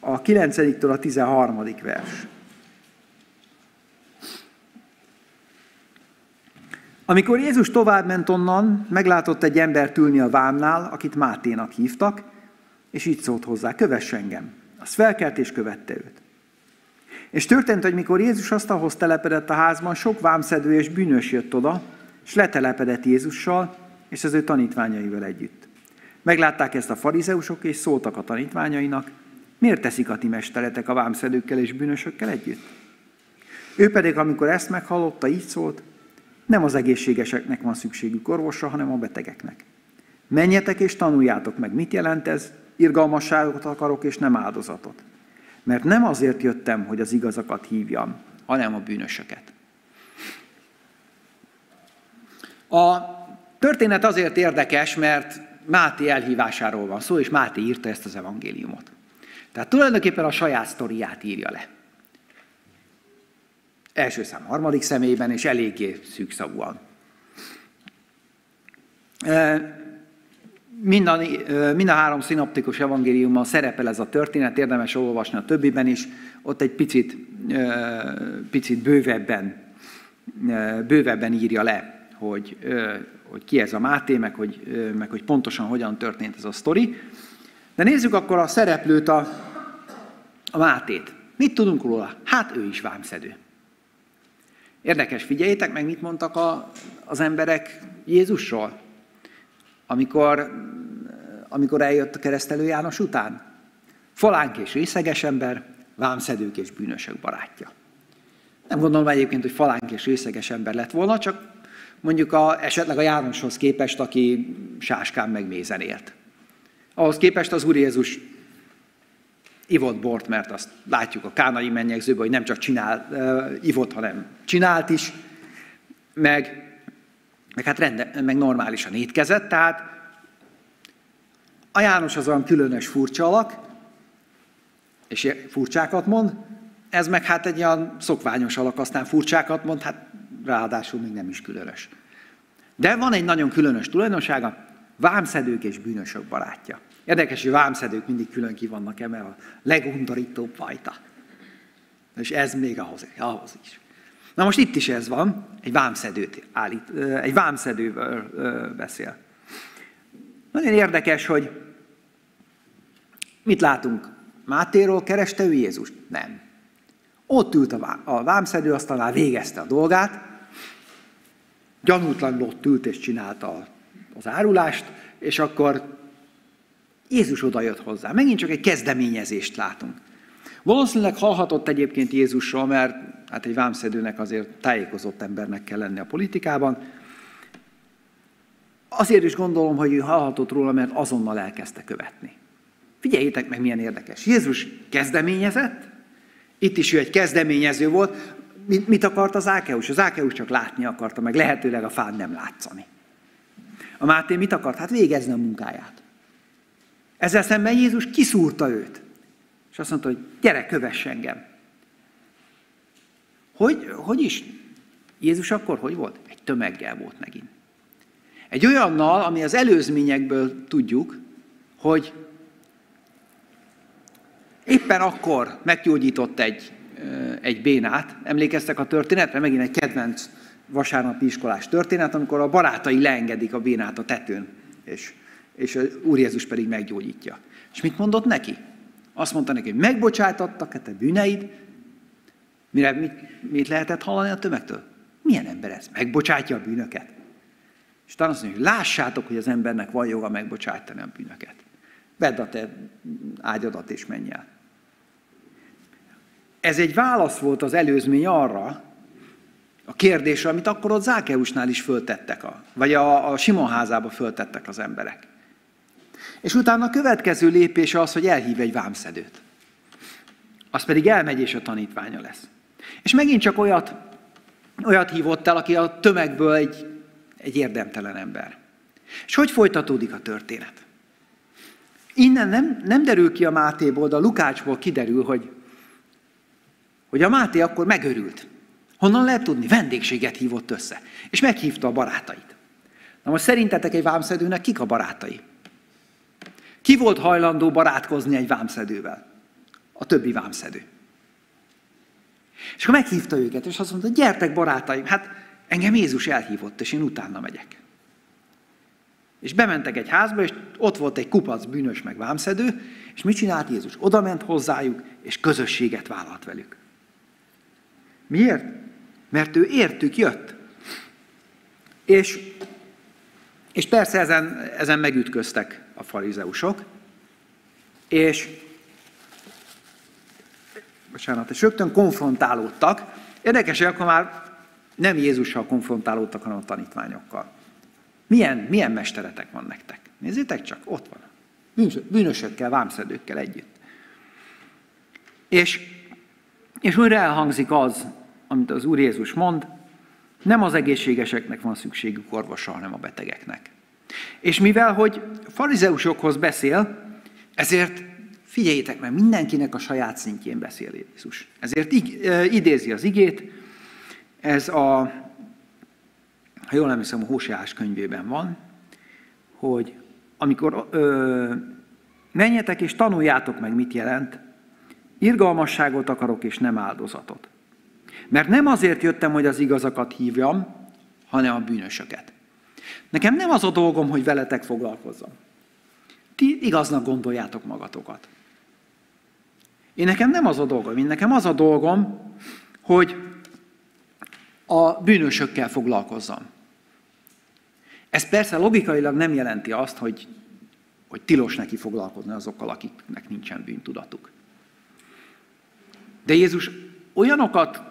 a 9-től a 13. vers. Amikor Jézus tovább ment onnan, meglátott egy embert ülni a vámnál, akit Máténak hívtak, és így szólt hozzá, kövess engem. Az felkelt és követte őt. És történt, hogy mikor Jézus asztalhoz telepedett a házban, sok vámszedő és bűnös jött oda, és letelepedett Jézussal, és az ő tanítványaival együtt. Meglátták ezt a farizeusok, és szóltak a tanítványainak, miért teszik a ti mesteretek a vámszedőkkel és bűnösökkel együtt? Ő pedig, amikor ezt meghallotta, így szólt, nem az egészségeseknek van szükségük orvosra, hanem a betegeknek. Menjetek és tanuljátok meg, mit jelent ez, irgalmasságot akarok és nem áldozatot. Mert nem azért jöttem, hogy az igazakat hívjam, hanem a bűnösöket. A történet azért érdekes, mert Máté elhívásáról van szó, és Máté írta ezt az evangéliumot. Tehát tulajdonképpen a saját sztoriát írja le. Első szám harmadik személyben, és eléggé szűkszavúan. Mind a, mind a három szinoptikus evangéliumban szerepel ez a történet, érdemes olvasni a többiben is, ott egy picit, picit bővebben, bővebben írja le, hogy, hogy ki ez a Máté, meg hogy, meg hogy pontosan hogyan történt ez a sztori. De nézzük akkor a szereplőt, a, a Mátét. Mit tudunk róla? Hát ő is vámszedő. Érdekes, figyeljétek meg, mit mondtak a, az emberek Jézusról, amikor, amikor eljött a keresztelő János után. Falánk és részeges ember, vámszedők és bűnösök barátja. Nem gondolom egyébként, hogy falánk és részeges ember lett volna, csak mondjuk a, esetleg a Jánoshoz képest, aki sáskán meg mézen élt. Ahhoz képest az Úr Jézus ivott bort, mert azt látjuk a kánai mennyegzőben, hogy nem csak csinál, uh, ivott, hanem csinált is, meg, meg hát rende, meg normálisan étkezett, tehát a János az olyan különös furcsa alak, és furcsákat mond, ez meg hát egy olyan szokványos alak, aztán furcsákat mond, hát ráadásul még nem is különös. De van egy nagyon különös tulajdonsága, vámszedők és bűnösök barátja. Érdekes, hogy vámszedők mindig külön ki vannak emelve, a legundorítóbb fajta. És ez még ahhoz, ahhoz is. Na most itt is ez van, egy vámszedőt állít, egy vámszedővel beszél. Nagyon érdekes, hogy mit látunk? Mátéról kereste ő Jézust? Nem. Ott ült a vámszedő, aztán végezte a dolgát, gyanútlanul ott ült és csinálta az árulást, és akkor Jézus oda jött hozzá. Megint csak egy kezdeményezést látunk. Valószínűleg hallhatott egyébként Jézusról, mert hát egy vámszedőnek azért tájékozott embernek kell lenni a politikában. Azért is gondolom, hogy ő hallhatott róla, mert azonnal elkezdte követni. Figyeljétek meg, milyen érdekes. Jézus kezdeményezett, itt is ő egy kezdeményező volt, mit, akart az Ákeus? Az Ákeus csak látni akarta, meg lehetőleg a fán nem látszani. A Máté mit akart? Hát végezni a munkáját. Ezzel szemben Jézus kiszúrta őt. És azt mondta, hogy gyere, kövess engem. Hogy, hogy is? Jézus akkor hogy volt? Egy tömeggel volt megint. Egy olyannal, ami az előzményekből tudjuk, hogy éppen akkor meggyógyított egy egy bénát. Emlékeztek a történetre? Megint egy kedvenc vasárnapi iskolás történet, amikor a barátai leengedik a bénát a tetőn, és, és az Úr Jézus pedig meggyógyítja. És mit mondott neki? Azt mondta neki, hogy megbocsájtattak a te bűneid. Mire, mit, mit lehetett hallani a tömegtől? Milyen ember ez? Megbocsátja a bűnöket? És talán azt mondja, hogy lássátok, hogy az embernek van joga megbocsátani a bűnöket. Vedd a te ágyadat és menj el. Ez egy válasz volt az előzmény arra, a kérdésre, amit akkor ott Zákeusnál is föltettek, a, vagy a, a Simon házába föltettek az emberek. És utána a következő lépés az, hogy elhív egy vámszedőt. Az pedig elmegy, és a tanítványa lesz. És megint csak olyat, olyat hívott el, aki a tömegből egy, egy érdemtelen ember. És hogy folytatódik a történet? Innen nem, nem derül ki a Mátéból, de a Lukácsból kiderül, hogy, hogy a Máté akkor megörült. Honnan lehet tudni? Vendégséget hívott össze. És meghívta a barátait. Na most szerintetek egy vámszedőnek kik a barátai? Ki volt hajlandó barátkozni egy vámszedővel? A többi vámszedő. És akkor meghívta őket, és azt mondta, gyertek barátaim, hát engem Jézus elhívott, és én utána megyek. És bementek egy házba, és ott volt egy kupac bűnös meg vámszedő, és mit csinált Jézus? Oda ment hozzájuk, és közösséget vállalt velük. Miért? Mert ő értük jött. És, és persze ezen, ezen megütköztek a farizeusok, és bocsánat, és rögtön konfrontálódtak. Érdekes, hogy akkor már nem Jézussal konfrontálódtak, hanem a tanítványokkal. Milyen, milyen mesteretek van nektek? Nézzétek csak, ott van. Bűnösökkel, vámszedőkkel együtt. És, és újra elhangzik az, amit az Úr Jézus mond, nem az egészségeseknek van szükségük orvosra, hanem a betegeknek. És mivel, hogy farizeusokhoz beszél, ezért figyeljétek meg, mindenkinek a saját szintjén beszél Jézus. Ezért idézi az igét, ez a, ha jól emlékszem, a Hóseás könyvében van, hogy amikor ö, menjetek és tanuljátok meg, mit jelent, irgalmasságot akarok és nem áldozatot. Mert nem azért jöttem, hogy az igazakat hívjam, hanem a bűnösöket. Nekem nem az a dolgom, hogy veletek foglalkozzam. Ti igaznak gondoljátok magatokat. Én nekem nem az a dolgom, én nekem az a dolgom, hogy a bűnösökkel foglalkozzam. Ez persze logikailag nem jelenti azt, hogy, hogy tilos neki foglalkozni azokkal, akiknek nincsen bűntudatuk. De Jézus olyanokat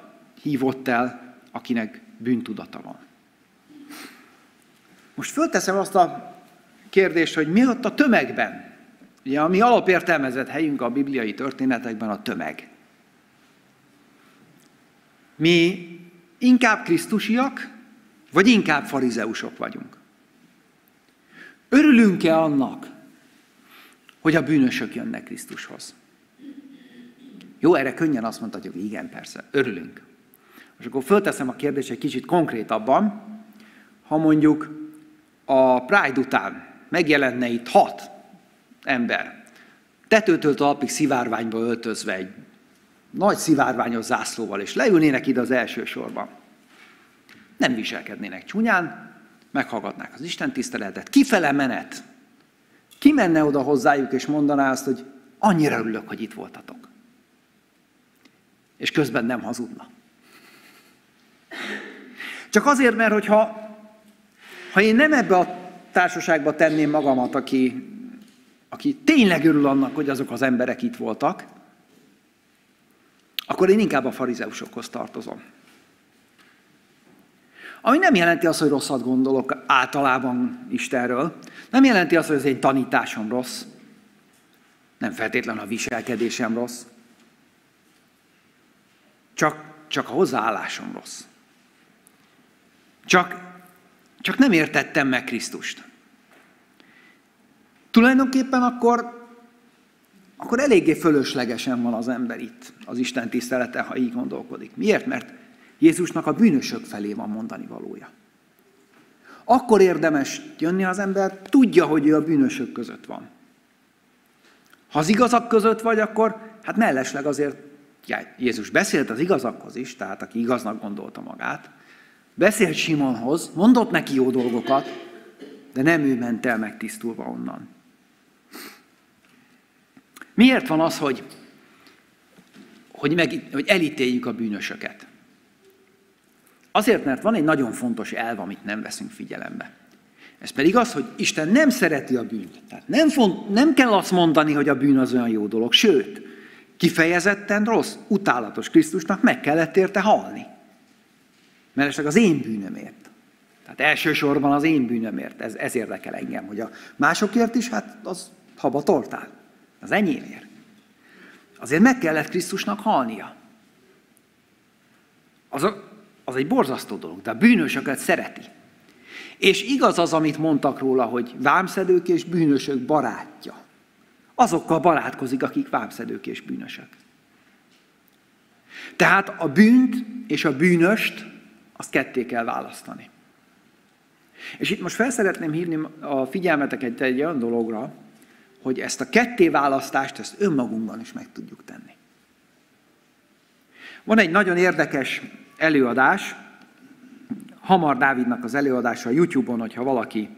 hívott el, akinek bűntudata van. Most fölteszem azt a kérdést, hogy mi ott a tömegben? Ugye a mi alapértelmezett helyünk a bibliai történetekben a tömeg. Mi inkább krisztusiak, vagy inkább farizeusok vagyunk? Örülünk-e annak, hogy a bűnösök jönnek Krisztushoz? Jó, erre könnyen azt mondhatjuk, igen, persze, örülünk. És akkor fölteszem a kérdést egy kicsit konkrétabban, ha mondjuk a Pride után megjelenne itt hat ember, tetőtől talpig szivárványba öltözve egy nagy szivárványos zászlóval, és leülnének ide az első sorban. Nem viselkednének csúnyán, meghallgatnák az Isten tiszteletet, kifele menet. Ki menne oda hozzájuk, és mondaná azt, hogy annyira örülök, hogy itt voltatok. És közben nem hazudna. Csak azért, mert hogyha ha én nem ebbe a társaságba tenném magamat, aki, aki tényleg örül annak, hogy azok az emberek itt voltak, akkor én inkább a farizeusokhoz tartozom. Ami nem jelenti azt, hogy rosszat gondolok általában Istenről. Nem jelenti azt, hogy az én tanításom rossz. Nem feltétlenül a viselkedésem rossz. Csak, csak a hozzáállásom rossz. Csak, csak nem értettem meg Krisztust. Tulajdonképpen akkor, akkor eléggé fölöslegesen van az ember itt, az Isten tisztelete, ha így gondolkodik. Miért? Mert Jézusnak a bűnösök felé van mondani valója. Akkor érdemes jönni az ember, tudja, hogy ő a bűnösök között van. Ha az igazak között vagy, akkor hát mellesleg azért Jézus beszélt az igazakhoz is, tehát aki igaznak gondolta magát, beszélt Simonhoz, mondott neki jó dolgokat, de nem ő ment el megtisztulva onnan. Miért van az, hogy, hogy, meg, hogy elítéljük a bűnösöket? Azért, mert van egy nagyon fontos elv, amit nem veszünk figyelembe. Ez pedig az, hogy Isten nem szereti a bűnt. Tehát nem, font, nem kell azt mondani, hogy a bűn az olyan jó dolog. Sőt, kifejezetten rossz, utálatos Krisztusnak meg kellett érte halni. Mert esetleg az én bűnömért. Tehát elsősorban az én bűnömért. Ez, ez érdekel engem, hogy a másokért is, hát az haba tortál. Az enyémért. Azért meg kellett Krisztusnak halnia. Az, a, az egy borzasztó dolog, de a bűnösöket szereti. És igaz az, amit mondtak róla, hogy vámszedők és bűnösök barátja. Azokkal barátkozik, akik vámszedők és bűnösök. Tehát a bűnt és a bűnöst azt ketté kell választani. És itt most fel szeretném hívni a figyelmeteket egy olyan dologra, hogy ezt a ketté választást, ezt önmagunkban is meg tudjuk tenni. Van egy nagyon érdekes előadás, Hamar Dávidnak az előadása a YouTube-on, hogyha valaki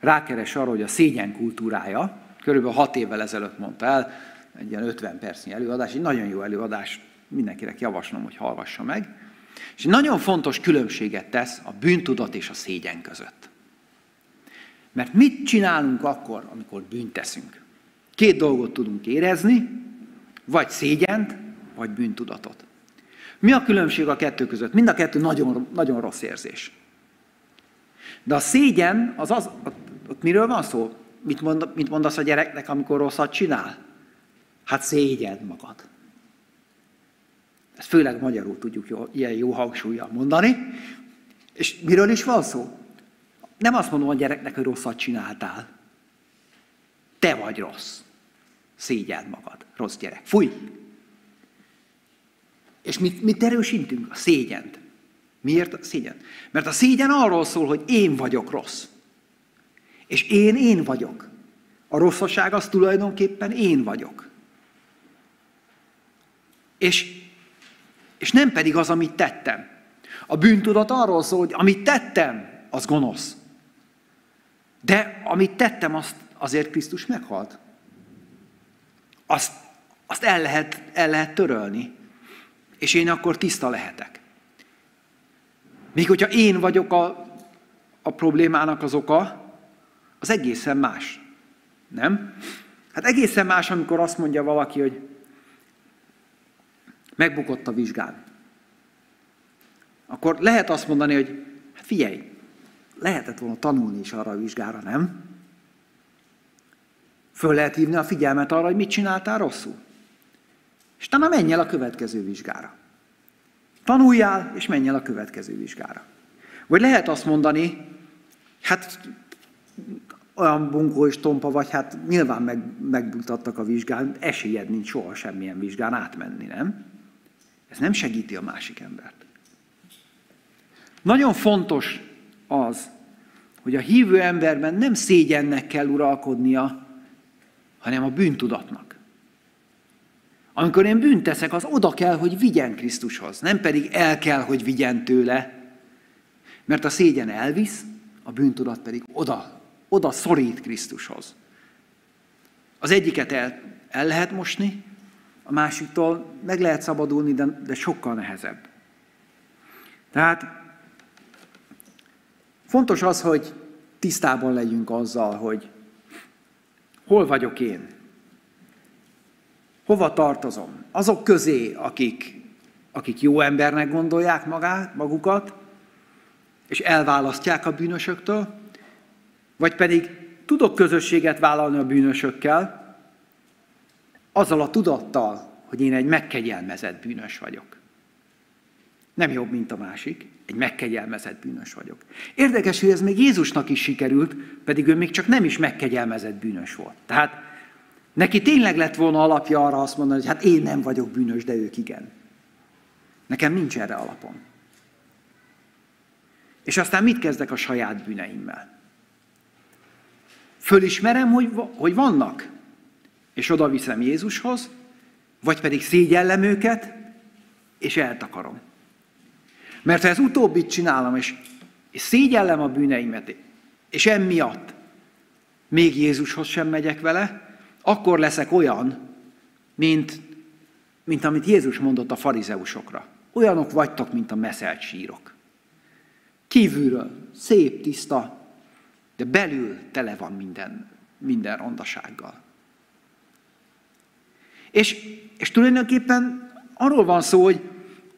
rákeres arra, hogy a szégyen kultúrája, körülbelül hat évvel ezelőtt mondta el, egy ilyen 50 percnyi előadás, egy nagyon jó előadás, mindenkinek javaslom, hogy hallgassa meg. És nagyon fontos különbséget tesz a bűntudat és a szégyen között. Mert mit csinálunk akkor, amikor bűnt teszünk? Két dolgot tudunk érezni, vagy szégyent, vagy bűntudatot. Mi a különbség a kettő között? Mind a kettő nagyon, nagyon rossz érzés. De a szégyen, az az, ott, miről van szó? Mit, mond, mit mondasz a gyereknek, amikor rosszat csinál? Hát szégyed magad. Ezt főleg magyarul tudjuk jó, ilyen jó hangsúlyjal mondani. És miről is van szó? Nem azt mondom a gyereknek, hogy rosszat csináltál. Te vagy rossz. Szégyeld magad, rossz gyerek. Fúj! És mit, mit erősítünk? A szégyent. Miért a szégyen? Mert a szégyen arról szól, hogy én vagyok rossz. És én, én vagyok. A rosszaság az tulajdonképpen én vagyok. És, és nem pedig az, amit tettem. A bűntudat arról szól, hogy amit tettem, az gonosz. De amit tettem, azt azért Krisztus meghalt. Azt, azt el, lehet, el lehet törölni és én akkor tiszta lehetek. Míg hogyha én vagyok a, a problémának az oka, az egészen más. Nem? Hát egészen más, amikor azt mondja valaki, hogy megbukott a vizsgán. Akkor lehet azt mondani, hogy hát figyelj, lehetett volna tanulni is arra a vizsgára, nem? Föl lehet hívni a figyelmet arra, hogy mit csináltál rosszul. És talán menj el a következő vizsgára. Tanuljál, és menj el a következő vizsgára. Vagy lehet azt mondani, hát olyan bunkó és tompa vagy, hát nyilván meg, megbutattak a vizsgán, esélyed nincs soha semmilyen vizsgán átmenni, nem? Ez nem segíti a másik embert. Nagyon fontos az, hogy a hívő emberben nem szégyennek kell uralkodnia, hanem a bűntudatnak. Amikor én bűnt teszek, az oda kell, hogy vigyen Krisztushoz, nem pedig el kell, hogy vigyen tőle. Mert a szégyen elvisz, a bűntudat pedig oda, oda szorít Krisztushoz. Az egyiket el, el lehet mosni, a másiktól meg lehet szabadulni, de, de sokkal nehezebb. Tehát fontos az, hogy tisztában legyünk azzal, hogy hol vagyok én, Hova tartozom? Azok közé, akik, akik jó embernek gondolják magát, magukat, és elválasztják a bűnösöktől, vagy pedig tudok közösséget vállalni a bűnösökkel, azzal a tudattal, hogy én egy megkegyelmezett bűnös vagyok. Nem jobb, mint a másik, egy megkegyelmezett bűnös vagyok. Érdekes, hogy ez még Jézusnak is sikerült, pedig ő még csak nem is megkegyelmezett bűnös volt. Tehát Neki tényleg lett volna alapja arra azt mondani, hogy hát én nem vagyok bűnös, de ők igen. Nekem nincs erre alapom. És aztán mit kezdek a saját bűneimmel? Fölismerem, hogy, hogy vannak, és oda viszem Jézushoz, vagy pedig szégyellem őket, és eltakarom. Mert ha ez utóbbit csinálom, és, és szégyellem a bűneimet, és emiatt még Jézushoz sem megyek vele, akkor leszek olyan, mint, mint amit Jézus mondott a farizeusokra. Olyanok vagytok, mint a meszelt sírok. Kívülről szép, tiszta, de belül tele van minden, minden rondasággal. És, és tulajdonképpen arról van szó, hogy,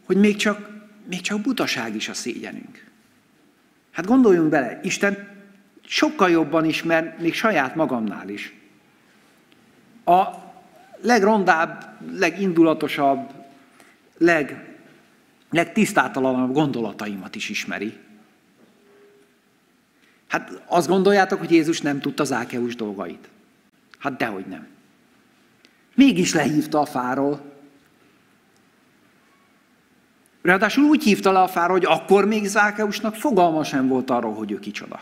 hogy még, csak, még csak butaság is a szégyenünk. Hát gondoljunk bele, Isten sokkal jobban ismer, még saját magamnál is. A legrondább, legindulatosabb, leg, legtisztátalanabb gondolataimat is ismeri. Hát azt gondoljátok, hogy Jézus nem tudta Zákeus dolgait? Hát dehogy nem. Mégis lehívta a fáról. Ráadásul úgy hívta le a fáról, hogy akkor még Zákeusnak fogalma sem volt arról, hogy ő kicsoda.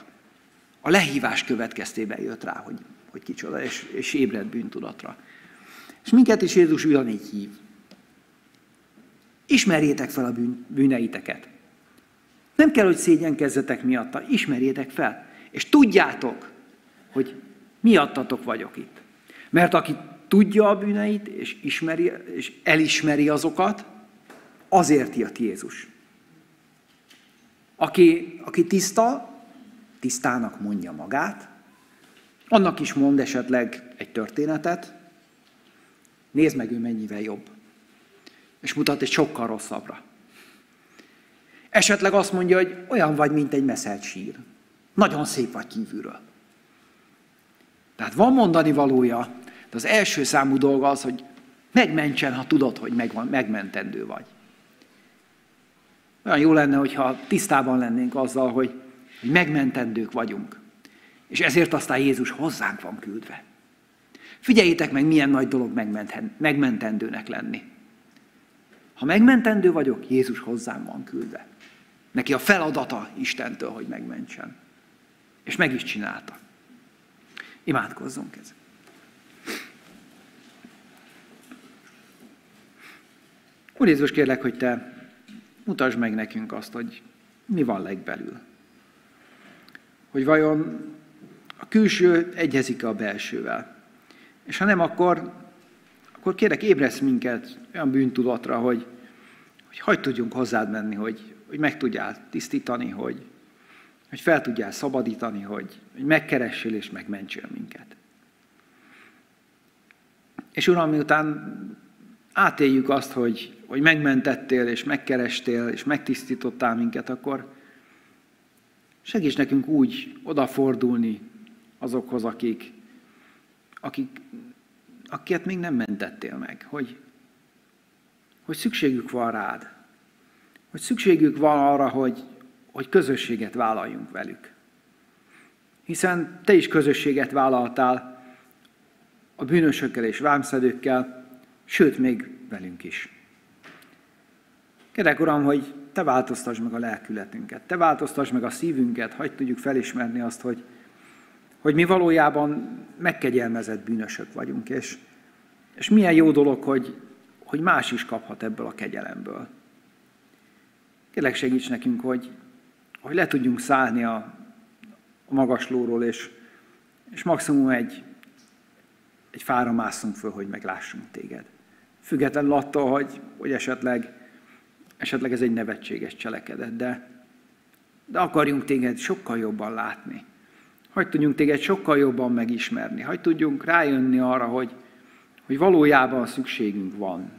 A lehívás következtében jött rá, hogy, hogy kicsoda, és, és ébredt bűntudatra. És minket is Jézus ugyanígy hív. Ismerjétek fel a bűn, bűneiteket. Nem kell, hogy szégyenkezzetek miatta, ismerjétek fel. És tudjátok, hogy miattatok vagyok itt. Mert aki tudja a bűneit, és, ismeri, és elismeri azokat, azért jött Jézus. Aki, aki tiszta, tisztának mondja magát, annak is mond esetleg egy történetet, nézd meg ő mennyivel jobb. És mutat egy sokkal rosszabbra. Esetleg azt mondja, hogy olyan vagy, mint egy meszelt sír. Nagyon szép vagy kívülről. Tehát van mondani valója, de az első számú dolga az, hogy megmentsen, ha tudod, hogy megvan, megmentendő vagy. Olyan jó lenne, hogyha tisztában lennénk azzal, hogy, megmentendők vagyunk. És ezért aztán Jézus hozzánk van küldve. Figyeljétek meg, milyen nagy dolog megmentendőnek lenni. Ha megmentendő vagyok, Jézus hozzám van küldve. Neki a feladata Istentől, hogy megmentsen. És meg is csinálta. Imádkozzunk ezzel. Úr Jézus, kérlek, hogy Te mutasd meg nekünk azt, hogy mi van legbelül. Hogy vajon a külső egyezik a belsővel. És ha nem, akkor, akkor kérek, ébresz minket olyan bűntudatra, hogy, hogy hagyd tudjunk hozzád menni, hogy, hogy meg tudjál tisztítani, hogy, hogy fel tudjál szabadítani, hogy, hogy megkeressél és megmentsél minket. És Uram, miután átéljük azt, hogy, hogy megmentettél, és megkerestél, és megtisztítottál minket, akkor segíts nekünk úgy odafordulni azokhoz, akik, akik, akiket még nem mentettél meg, hogy, hogy szükségük van rád, hogy szükségük van arra, hogy, hogy közösséget vállaljunk velük. Hiszen te is közösséget vállaltál a bűnösökkel és vámszedőkkel, sőt, még velünk is. Kérek, Uram, hogy Te változtasd meg a lelkületünket, Te változtasd meg a szívünket, hagyd tudjuk felismerni azt, hogy, hogy mi valójában megkegyelmezett bűnösök vagyunk, és, és milyen jó dolog, hogy, hogy más is kaphat ebből a kegyelemből. Kérlek segíts nekünk, hogy, hogy le tudjunk szállni a, a magaslóról, és, és maximum egy, egy fára másszunk föl, hogy meglássunk téged. Függetlenül attól, hogy, hogy esetleg, esetleg ez egy nevetséges cselekedet, de, de akarjunk téged sokkal jobban látni. Hogy tudjunk téged sokkal jobban megismerni. Hogy tudjunk rájönni arra, hogy, hogy valójában szükségünk van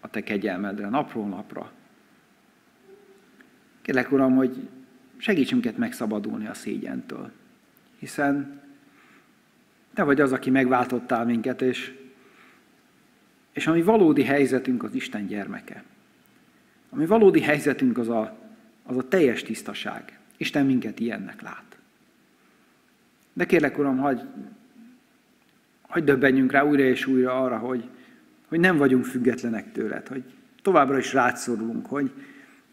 a te kegyelmedre, napról napra. Kérlek, Uram, hogy segíts minket megszabadulni a szégyentől. Hiszen Te vagy az, aki megváltottál minket, és, és ami valódi helyzetünk az Isten gyermeke. Ami valódi helyzetünk az a, az a teljes tisztaság. Isten minket ilyennek lát. De kérlek, Uram, hagyj, hagy döbbenjünk rá újra és újra arra, hogy, hogy nem vagyunk függetlenek tőled, hogy továbbra is rátszorulunk, hogy,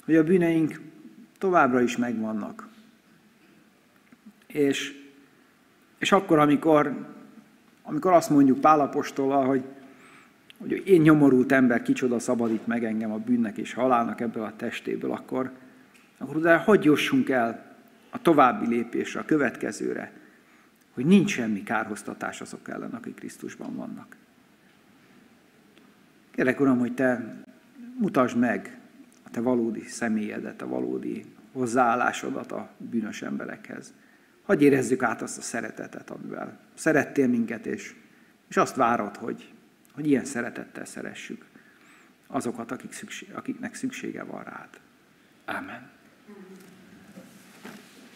hogy a bűneink továbbra is megvannak. És, és akkor, amikor, amikor azt mondjuk Pálapostól, hogy, hogy én nyomorult ember kicsoda szabadít meg engem a bűnnek és halálnak ebből a testéből, akkor, akkor de hogy jussunk el a további lépésre, a következőre, hogy nincs semmi kárhoztatás azok ellen, akik Krisztusban vannak. Kérlek, Uram, hogy Te mutasd meg a Te valódi személyedet, a valódi hozzáállásodat a bűnös emberekhez. Hagy érezzük át azt a szeretetet, amivel szerettél minket, és, és azt várod, hogy, hogy ilyen szeretettel szeressük azokat, akik szükség, akiknek szüksége van rád. Amen.